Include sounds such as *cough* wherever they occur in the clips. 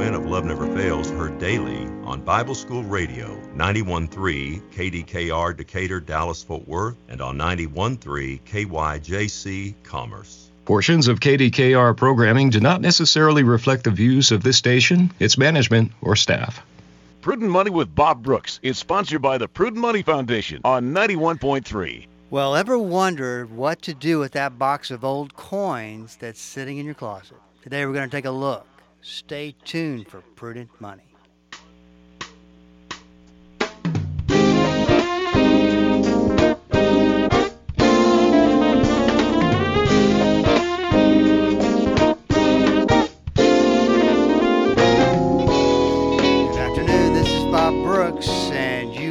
Quinn of Love Never Fails heard daily on Bible School Radio, 91.3 KDKR Decatur, Dallas, Fort Worth, and on 91.3 KYJC Commerce. Portions of KDKR programming do not necessarily reflect the views of this station, its management, or staff. Prudent Money with Bob Brooks is sponsored by the Prudent Money Foundation on 91.3. Well, ever wondered what to do with that box of old coins that's sitting in your closet? Today we're going to take a look. Stay tuned for Prudent Money.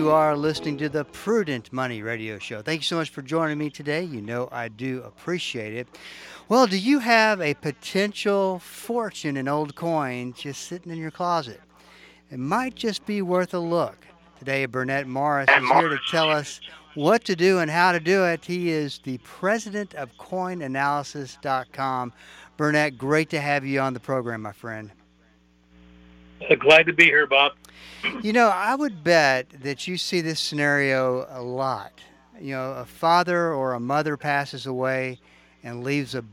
You are listening to the Prudent Money Radio Show. Thank you so much for joining me today. You know I do appreciate it. Well, do you have a potential fortune in old coins just sitting in your closet? It might just be worth a look. Today, Burnett Marus is here to tell us what to do and how to do it. He is the president of coinanalysis.com. Burnett, great to have you on the program, my friend. Uh, glad to be here, Bob. You know, I would bet that you see this scenario a lot. You know, a father or a mother passes away and leaves a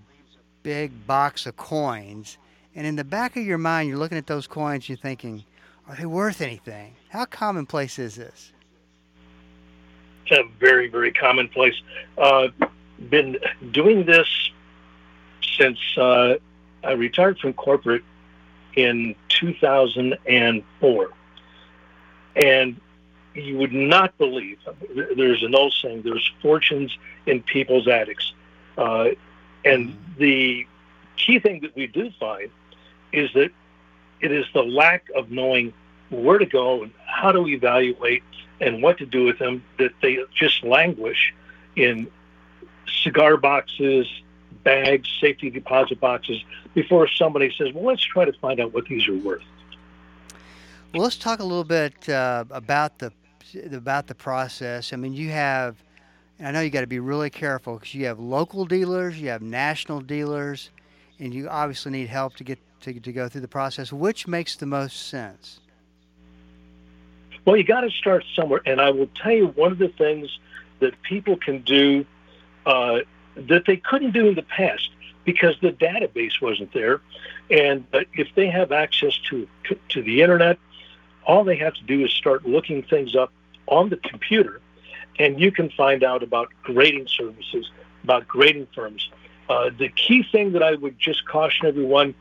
big box of coins. And in the back of your mind, you're looking at those coins, you're thinking, are they worth anything? How commonplace is this? It's very, very commonplace. Uh, been doing this since uh, I retired from corporate in 2004. And you would not believe, there's an old saying, there's fortunes in people's attics. Uh, and the key thing that we do find is that it is the lack of knowing where to go and how to evaluate and what to do with them that they just languish in cigar boxes, bags, safety deposit boxes before somebody says, well, let's try to find out what these are worth. Well, let's talk a little bit uh, about the about the process. I mean, you have, I know you got to be really careful because you have local dealers, you have national dealers, and you obviously need help to get to, to go through the process. Which makes the most sense? Well, you got to start somewhere, and I will tell you one of the things that people can do uh, that they couldn't do in the past because the database wasn't there. And uh, if they have access to to the internet, all they have to do is start looking things up on the computer, and you can find out about grading services, about grading firms. Uh, the key thing that I would just caution everyone: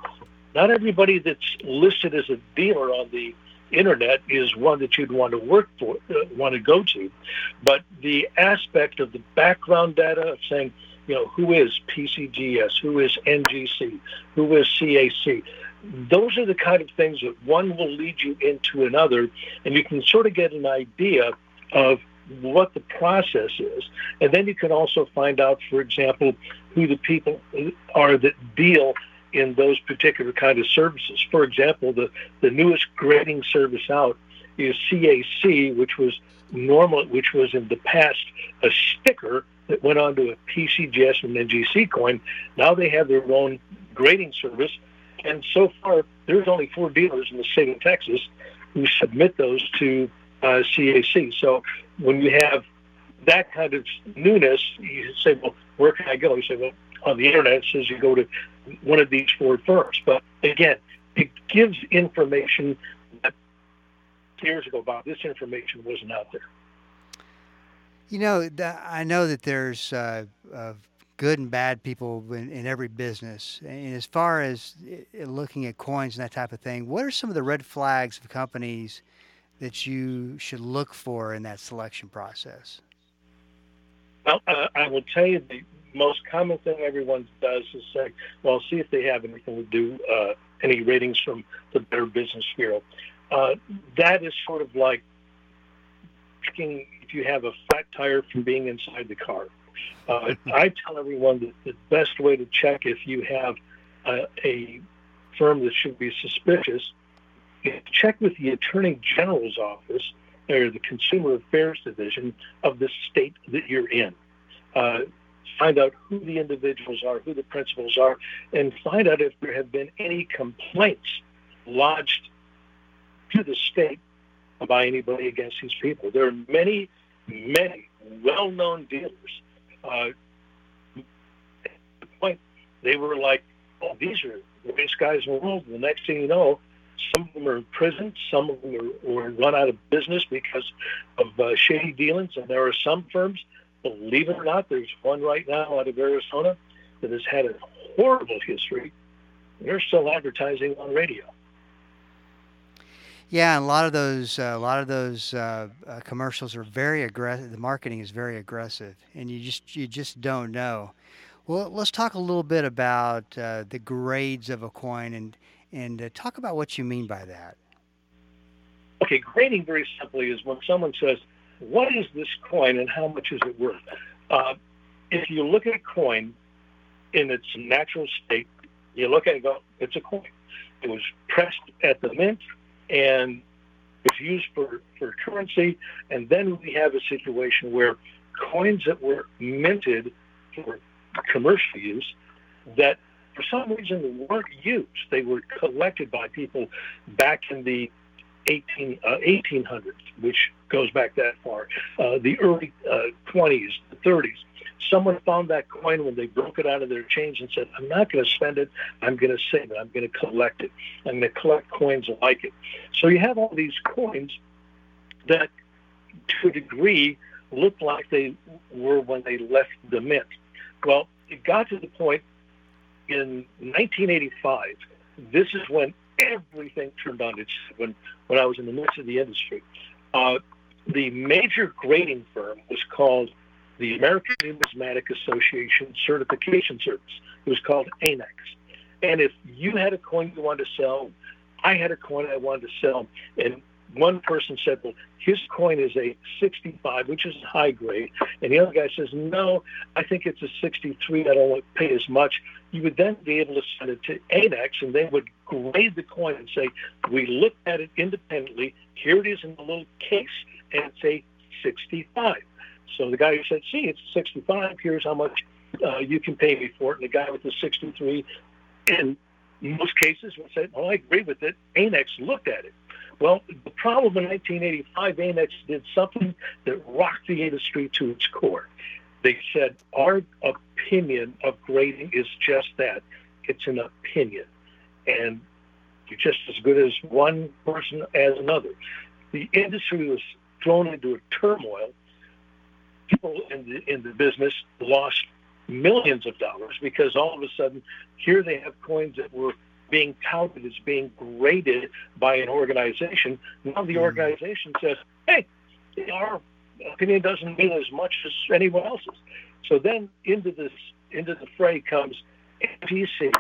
not everybody that's listed as a dealer on the internet is one that you'd want to work for, uh, want to go to. But the aspect of the background data of saying, you know, who is PCGS, who is NGC, who is CAC, those are the kind of things that one will lead you into another, and you can sort of get an idea of what the process is. And then you can also find out, for example, who the people are that deal in those particular kind of services. For example, the, the newest grading service out is CAC, which was normal, which was in the past a sticker that went onto a PCGS and NGC coin. Now they have their own grading service, and so far there's only four dealers in the state of Texas who submit those to uh, CAC. So when you have that kind of newness, you say, well, where can I go? You say, well, on the internet it says you go to one of these four firms. But again, it gives information that years ago, Bob, this information wasn't out there. You know, I know that there's uh, good and bad people in, in, every business. And as far as looking at coins and that type of thing, what are some of the red flags of companies that you should look for in that selection process? Well, uh, I will tell you the most common thing everyone does is say, well, see if they have anything to do, uh, any ratings from the Better Business Bureau. Uh, that is sort of like checking if you have a flat tire from being inside the car. Uh, I tell everyone that the best way to check if you have a, a firm that should be suspicious is check with the Attorney General's office or the Consumer Affairs Division of the state that you're in. Uh, find out who the individuals are, who the principals are, and find out if there have been any complaints lodged to the state by anybody against these people. There are many, many well-known dealers. Uh, the point they were like, oh, these are the greatest guys in the world. And the next thing you know, some of them are in prison. Some of them are, are run out of business because of uh, shady dealings. And there are some firms, believe it or not, there's one right now out of Arizona that has had a horrible history. They're still advertising on radio. Yeah, and a lot of those, uh, a lot of those uh, uh, commercials are very aggressive. The marketing is very aggressive, and you just you just don't know. Well, let's talk a little bit about uh, the grades of a coin, and and uh, talk about what you mean by that. Okay, grading very simply is when someone says, "What is this coin, and how much is it worth?" Uh, if you look at a coin in its natural state, you look at it and go, "It's a coin." It was pressed at the mint and it's used for, for currency. And then we have a situation where coins that were minted for commercial use that for some reason weren't used. They were collected by people back in the 18, uh, 1800s, which goes back that far, uh, the early uh, 20s, the 30s someone found that coin when they broke it out of their change and said, I'm not going to spend it. I'm going to save it. I'm going to collect it. I'm going to collect coins like it. So you have all these coins that, to a degree, look like they were when they left the mint. Well, it got to the point in 1985. This is when everything turned on its when when I was in the midst of the industry. Uh, the major grading firm was called the American Numismatic Association Certification Service. It was called ANACS. And if you had a coin you wanted to sell, I had a coin I wanted to sell, and one person said, well, his coin is a 65, which is high grade. And the other guy says, no, I think it's a 63. I don't want to pay as much. You would then be able to send it to ANACS, and they would grade the coin and say, we looked at it independently. Here it is in the little case, and it's a 65. So the guy who said, see, it's 65, here's how much uh, you can pay me for it. And the guy with the 63, in most cases, would say, well, I agree with it. ANACS looked at it. Well, the problem in 1985, ANACS did something that rocked the industry to its core. They said, our opinion of grading is just that. It's an opinion. And you're just as good as one person as another. The industry was thrown into a turmoil people in the in the business lost millions of dollars because all of a sudden here they have coins that were being touted as being graded by an organization. Now the hmm. organization says, "Hey, our opinion doesn't mean as much as anyone else's." So then into this into the fray comes PC.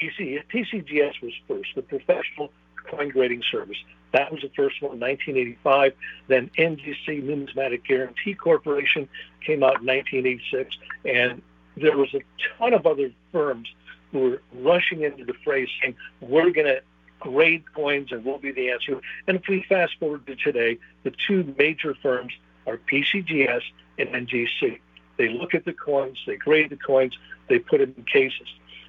PC PCGS was first, the Professional Coin Grading Service. That was the first one, in 1985. Then NGC, Numismatic Guaranty Corporation, came out in 1986. And there was a ton of other firms who were rushing into the fray saying, we're going to grade coins and we'll be the answer. And if we fast forward to today, the two major firms are PCGS and NGC. They look at the coins, they grade the coins, they put it in cases.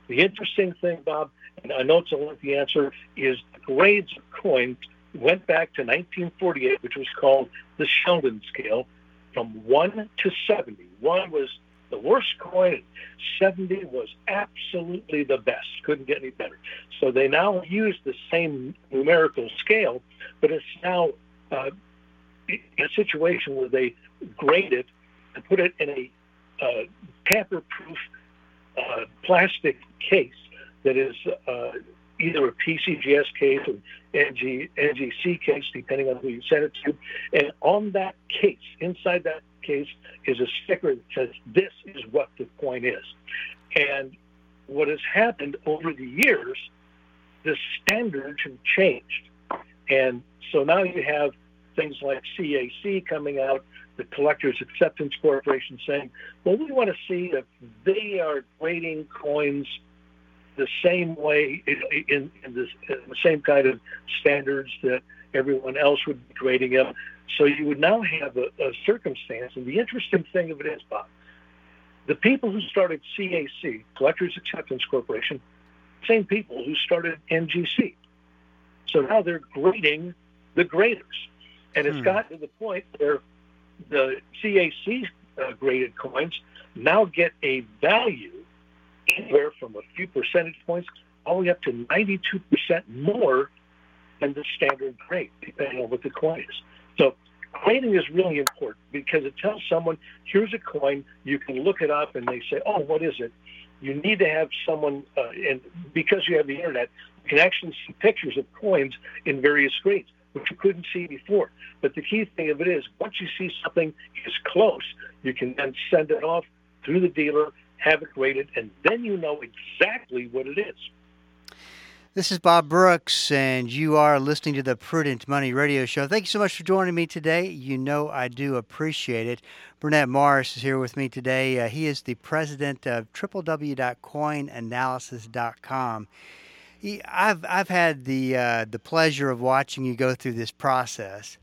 The interesting thing, Bob, and I know it's a lengthy answer, is the grades of coins went back to 1948, which was called the Sheldon scale, from 1 to 70. 1 was the worst coin, 70 was absolutely the best. Couldn't get any better. So they now use the same numerical scale, but it's now uh, a situation where they grade it and put it in a uh, tamper-proof uh, plastic case that is uh, either a PCGS case or NG, NGC case, depending on who you send it to. And on that case, inside that case, is a sticker that says, this is what the coin is. And what has happened over the years, the standards have changed. And so now you have things like CAC coming out, the Collectors Acceptance Corporation saying, well, we want to see if they are grading coins – the same way in, in, this, in the same kind of standards that everyone else would be grading them. So you would now have a, a circumstance, and the interesting thing of it is, Bob, the people who started CAC, Collectors Acceptance Corporation, same people who started NGC. So now they're grading the graders. And it's Hmm. gotten to the point where the CAC uh, graded coins now get a value anywhere from a few percentage points all the way up to 92% more than the standard grade, depending on what the coin is. So grading is really important because it tells someone, here's a coin, you can look it up and they say, oh, what is it? You need to have someone, uh, and because you have the internet, you can actually see pictures of coins in various grades, which you couldn't see before. But the key thing of it is, once you see something is close, you can then send it off through the dealer, have it graded, and then you know exactly what it is. This is Bob Brooks, and you are listening to the Prudent Money Radio Show. Thank you so much for joining me today. You know I do appreciate it. Burnett Marus is here with me today. Uh, he is the president of www.coinanalysis.com. He, I've I've had the uh, the pleasure of watching you go through this process,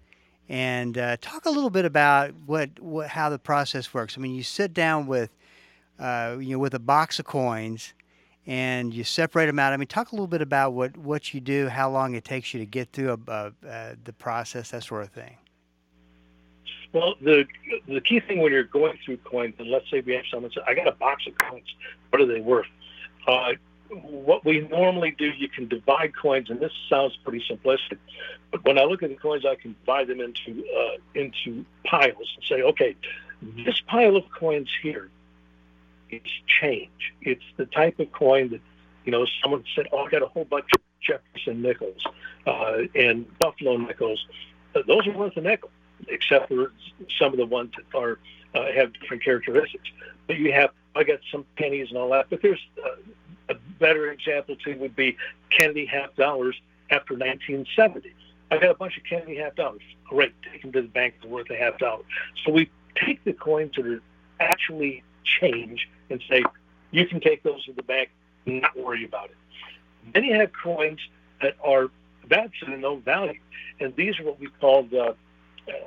and uh, talk a little bit about what, what how the process works. I mean, you sit down with uh, you know with a box of coins and you separate them out. I mean, talk a little bit about what, what you do, how long it takes you to get through a, a, uh, the process, that sort of thing. Well, the the key thing when you're going through coins, and let's say we have someone say, "I got a box of coins. What are they worth?" Uh, what we normally do, you can divide coins, and this sounds pretty simplistic, but when I look at the coins, I can divide them into uh, into piles and say, "Okay, this pile of coins here it's change. It's the type of coin that, you know, someone said, oh, I got a whole bunch of Jefferson nickels uh, and Buffalo nickels. Uh, those are worth a nickel, except for some of the ones that are uh, have different characteristics. But you have, I got some pennies and all that. But there's uh, a better example too would be Kennedy half dollars after 1970. I got a bunch of Kennedy half dollars. Great, take them to the bank. They're worth a half dollar. So we take the coins that are actually change and say, you can take those to the bank, not worry about it. Then you have coins that are that's of no value, and these are what we call the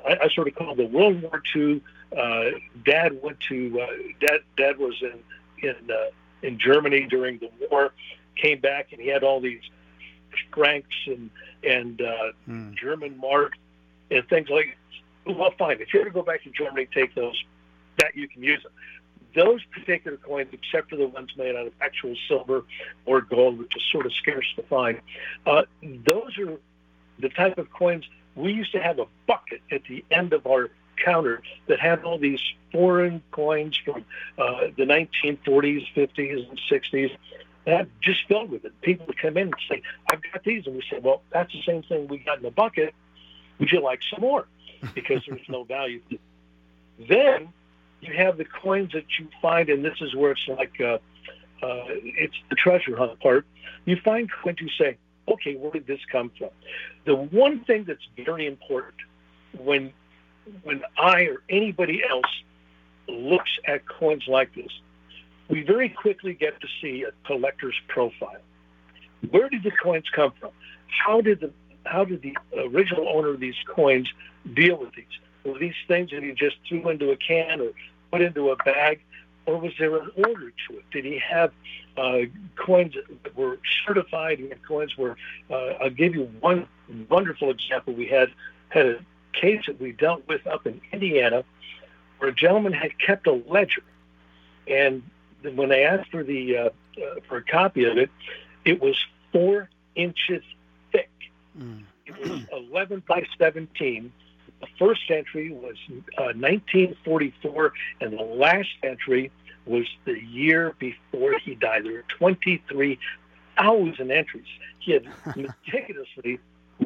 I, I sort of call the World War II. Uh, Dad went to uh, Dad. Dad was in in uh, in Germany during the war, came back and he had all these francs and and uh, Mm. German mark and things like. Well, fine. If you ever go back to Germany, take those. That you can use them those particular coins, except for the ones made out of actual silver or gold, which is sort of scarce to find, uh, those are the type of coins we used to have a bucket at the end of our counter that had all these foreign coins from uh, the 1940s, 50s, and 60s. That just filled with it. People would come in and say, "I've got these," and we say, "Well, that's the same thing we got in the bucket. Would you like some more?" Because there's no value. Then you have the coins that you find, and this is where it's like uh, uh, it's the treasure hunt part. You find coins you say, okay, where did this come from? The one thing that's very important when when I or anybody else looks at coins like this, we very quickly get to see a collector's profile. Where did the coins come from? How did the how did the original owner of these coins deal with these? Were these things that he just threw into a can or put into a bag, or was there an order to it? Did he have uh, coins that were certified? He had coins where uh, I'll give you one wonderful example. We had had a case that we dealt with up in Indiana, where a gentleman had kept a ledger, and when they asked for the uh, uh, for a copy of it, it was four inches thick. Mm. It was 11 by 17. The first entry was uh, 1944, and the last entry was the year before he died. There were 23,000 entries. He had *laughs* meticulously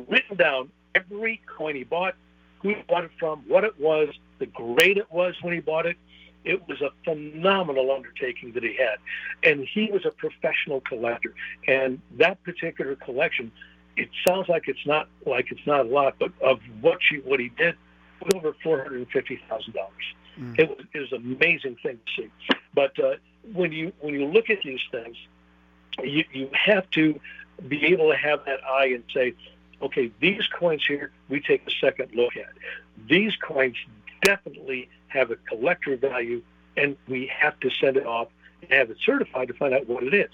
written down every coin he bought, who he bought it from, what it was, the grade it was when he bought it. It was a phenomenal undertaking that he had. And he was a professional collector. And that particular collection it sounds like it's not like it's not a lot, but of what you what he did, was over four hundred and fifty thousand dollars. Mm. It was it was an amazing thing to see. But uh, when you when you look at these things, you you have to be able to have that eye and say, okay, these coins here we take a second look at. These coins definitely have a collector value, and we have to send it off and have it certified to find out what it is.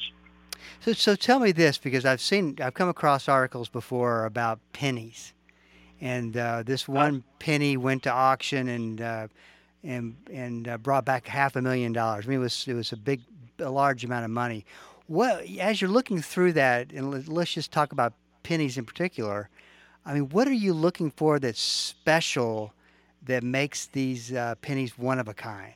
So, so tell me this because I've seen, I've come across articles before about pennies, and uh, this one penny went to auction and uh, and and uh, brought back half a million dollars. I mean, it was it was a big, a large amount of money. What as you're looking through that, and let's just talk about pennies in particular. I mean, what are you looking for that's special that makes these uh, pennies one of a kind?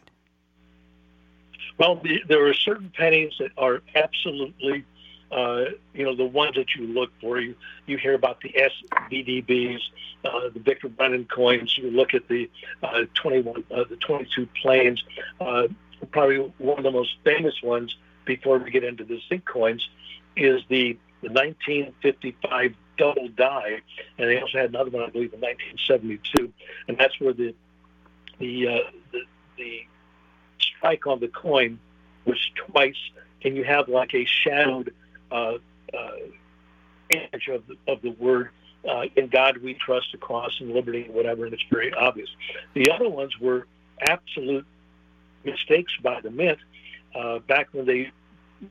Well, the, there are certain pennies that are absolutely, uh, you know, the ones that you look for. You you hear about the SVDBs, uh, the Victor Brenner coins. You look at the uh, 21, uh, the 22 plains. Uh, probably one of the most famous ones before we get into the zinc coins is the, the 1955 double die, and they also had another one, I believe, in 1972, and that's where the the uh, the, the strike on the coin was twice, and you have like a shadowed uh, uh, image of the, of the word uh, "In God We Trust" across and liberty and whatever, and it's very obvious. The other ones were absolute mistakes by the mint uh, back when they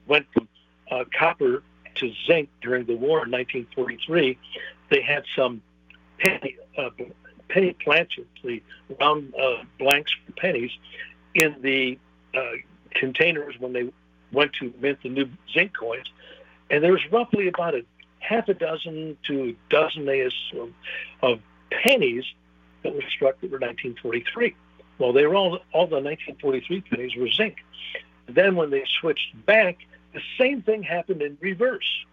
went from uh, copper to zinc during the war in 1943. They had some penny, uh, penny planchets, the round uh, blanks for pennies, in the containers when they went to mint the new zinc coins. And there was roughly about a half a dozen to a dozen of, of pennies that were struck that were 1943. Well, they were all all the 1943 pennies were zinc. then when they switched back, the same thing happened in reverse.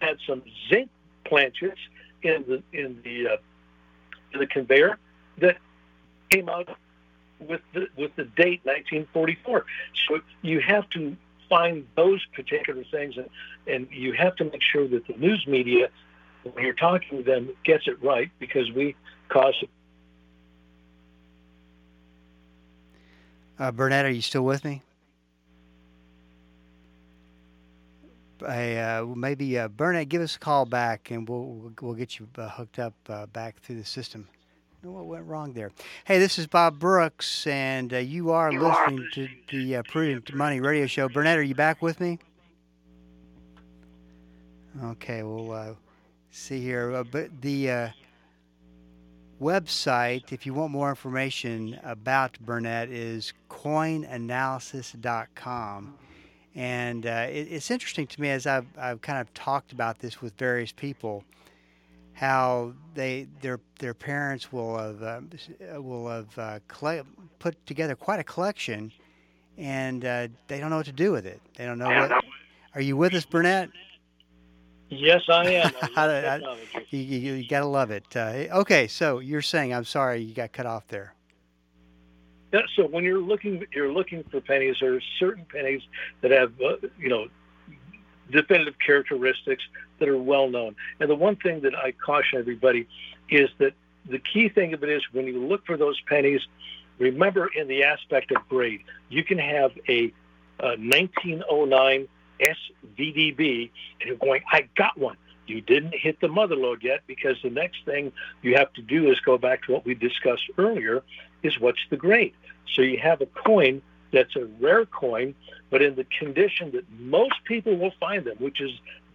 Had some zinc planchets in the in the uh, in the conveyor that came out with the with the date 1944. So you have to find those particular things, and and you have to make sure that the news media, when you're talking to them, gets it right because we cause. Uh, Burnett, are you still with me? Uh, maybe uh, Burnett, give us a call back, and we'll we'll get you uh, hooked up uh, back through the system know what went wrong there. Hey, this is Bob Brooks, and uh, you are you listening are to the uh, Prudent Money Radio Show. Burnett, are you back with me? Okay, we'll uh, see here. Uh, but the uh, website, if you want more information about Burnett, is coinanalysis.com. And uh, it, it's interesting to me as I've, I've kind of talked about this with various people how they their their parents will have uh, will have uh, put together quite a collection, and uh, they don't know what to do with it. They don't know what. Are you with us, Burnett? Yes, I am. *laughs* I, you, you, you got to love it. Uh, okay, so you're saying I'm sorry you got cut off there. Yeah, so when you're looking, you're looking for pennies. There are certain pennies that have, uh, you know, definitive characteristics that are well known. And the one thing that I caution everybody is that the key thing of it is when you look for those pennies, remember in the aspect of grade, you can have a, a 1909 SVDB and you're going, I got one. You didn't hit the mother lode yet because the next thing you have to do is go back to what we discussed earlier is what's the grade. So you have a coin that's a rare coin, but in the condition that most people will find them, which is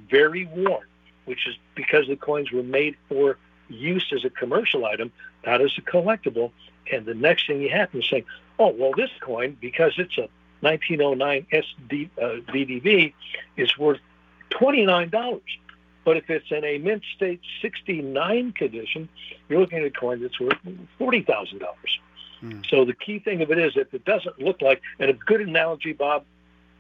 very worn, which is because the coins were made for use as a commercial item, not as a collectible. And the next thing you happen is saying, oh, well, this coin, because it's a 1909 SD, uh, VDV, is worth $29. But if it's in a mint state 69 condition, you're looking at a coin that's worth $40,000. Mm. So the key thing of it is if it doesn't look like, and a good analogy, Bob,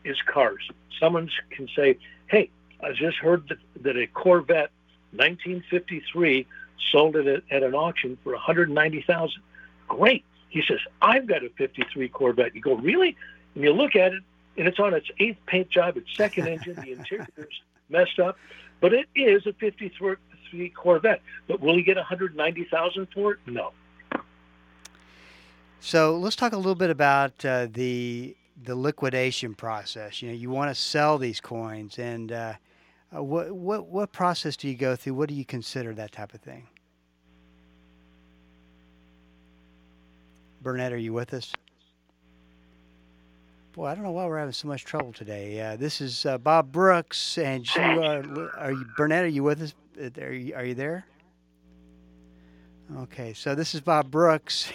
is cars. Someone can say, hey, I just heard that, that a Corvette 1953 sold it at, at an auction for 190000 Great. He says, I've got a 53 Corvette. You go, really? And you look at it, and it's on its eighth paint job, its second engine, the interior's *laughs* messed up, but it is a 53 Corvette. But will he get 190000 for it? No. So let's talk a little bit about uh, the the liquidation process. You know, you want to sell these coins, and uh, uh, what what what process do you go through? What do you consider that type of thing? Burnett, are you with us? Boy, I don't know why we're having so much trouble today. Uh, this is uh, Bob Brooks, and you are. Are you Burnett? Are you with us? Uh, Are you, are you there? Okay, so this is Bob Brooks.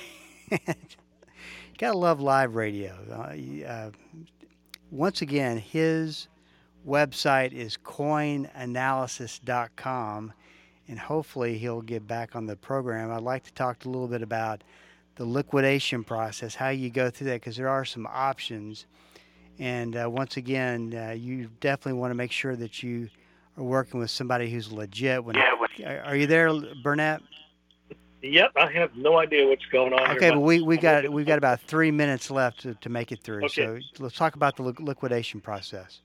*laughs* Gotta love live radio. Uh, uh, once again, his website is coinanalysis.com, and hopefully he'll get back on the program. I'd like to talk a little bit about the liquidation process, how you go through that, because there are some options. And uh, once again, uh, you definitely want to make sure that you are working with somebody who's legit. When are, are you there, Burnett? Yep, I have no idea what's going on. Okay, here, but we we got we've got about three minutes left to, to make it through. Okay. So let's talk about the liquidation process.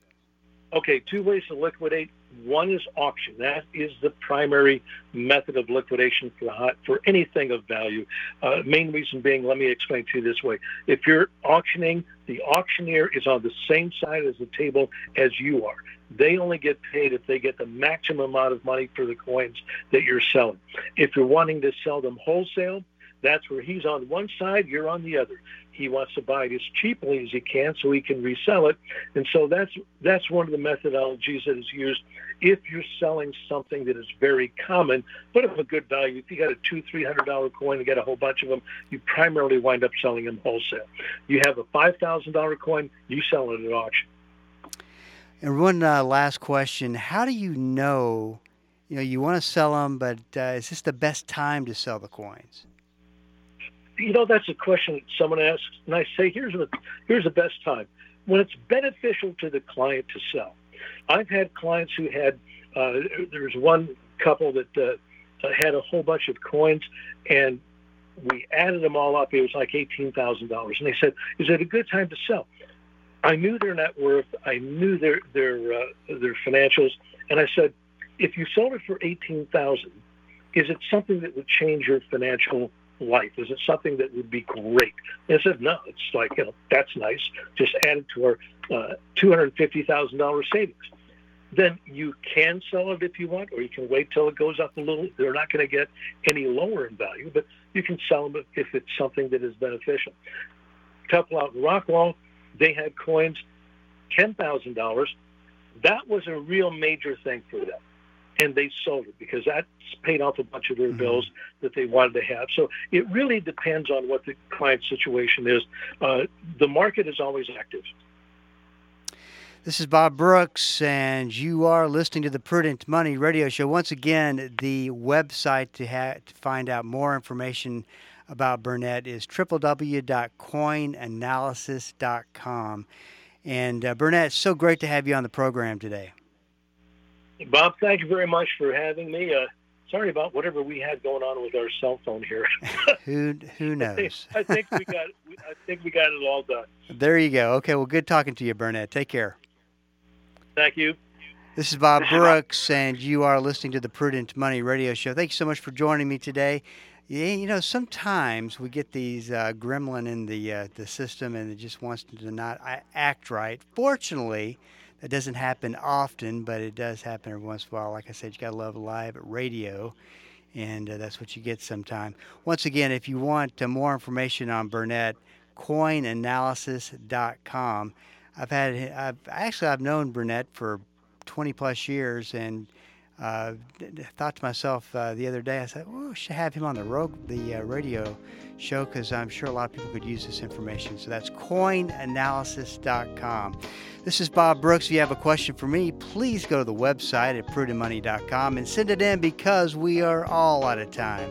Okay, two ways to liquidate. One is auction. That is the primary method of liquidation for for anything of value. Uh, main reason being, let me explain to you this way: if you're auctioning, the auctioneer is on the same side as the table as you are. They only get paid if they get the maximum amount of money for the coins that you're selling. If you're wanting to sell them wholesale, that's where he's on one side, you're on the other. He wants to buy it as cheaply as he can so he can resell it. And so that's that's one of the methodologies that is used if you're selling something that is very common but of a good value. If you got a two, three hundred dollar coin and get a whole bunch of them, you primarily wind up selling them wholesale. You have a five thousand dollar coin, you sell it at auction. And one uh, last question: How do you know? You know, you want to sell them, but uh, is this the best time to sell the coins? You know that's a question that someone asks and i say here's the here's the best time. When it's beneficial to the client to sell. I've had clients who had uh, there was one couple that uh, had a whole bunch of coins and we added them all up. It was like $18000 and they said is it a good time to sell? I knew their net worth. I knew their their uh, their financials and i said if you sold it for 18000 is it something that would change your financial life? Is it something that would be great? And I said, no, it's like, you know, that's nice. Just add it to our uh, $250,000 savings. Then you can sell it if you want, or you can wait till it goes up a little. They're not going to get any lower in value, but you can sell them if it's something that is beneficial. Couple out in Rockwall, they had coins, $10,000. That was a real major thing for them and they sold it because that's paid off a bunch of their Mhm. bills that they wanted to have. So it really depends on what the client's situation is. Uh, the market is always active. This is Bob Brooks, and you are listening to the Prudent Money Radio Show. Once again, the website to, ha- to find out more information about Burnett is www.coinanalysis.com. And uh, Burnett, it's so great to have you on the program today. Bob, thank you very much for having me. Uh, sorry about whatever we had going on with our cell phone here. *laughs* Who who I think, knows? I think we got I think we got it all done. There you go. Okay, well, good talking to you, Burnett. Take care. Thank you. This is Bob *laughs* Brooks, and you are listening to the Prudent Money Radio Show. Thank you so much for joining me today. Yeah, you know, sometimes we get these uh, gremlin in the uh, the system, and it just wants to not act right. Fortunately, that doesn't happen often, but it does happen every once in a while. Like I said, you gotta love live radio, and uh, that's what you get sometime. Once again, if you want uh, more information on Burnett, coinanalysis.com. I've had, I've actually, I've known Burnett for 20 plus years, and uh, thought to myself uh, the other day, I said, "Oh, I should have him on the ro- the uh, radio show because I'm sure a lot of people could use this information." So that's coinanalysis.com. This is Bob Brooks. If you have a question for me, please go to the website at prudentmoney.com and send it in because we are all out of time.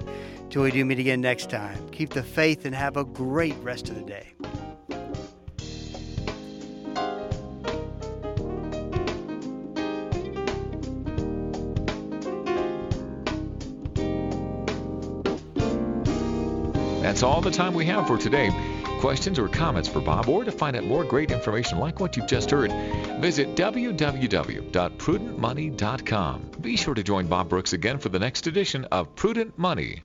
Till we do meet again next time, keep the faith and have a great rest of the day. That's all the time we have for today. Questions or comments for Bob, or to find out more great information like what you've just heard, visit www.prudentmoney.com. Be sure to join Bob Brooks again for the next edition of Prudent Money.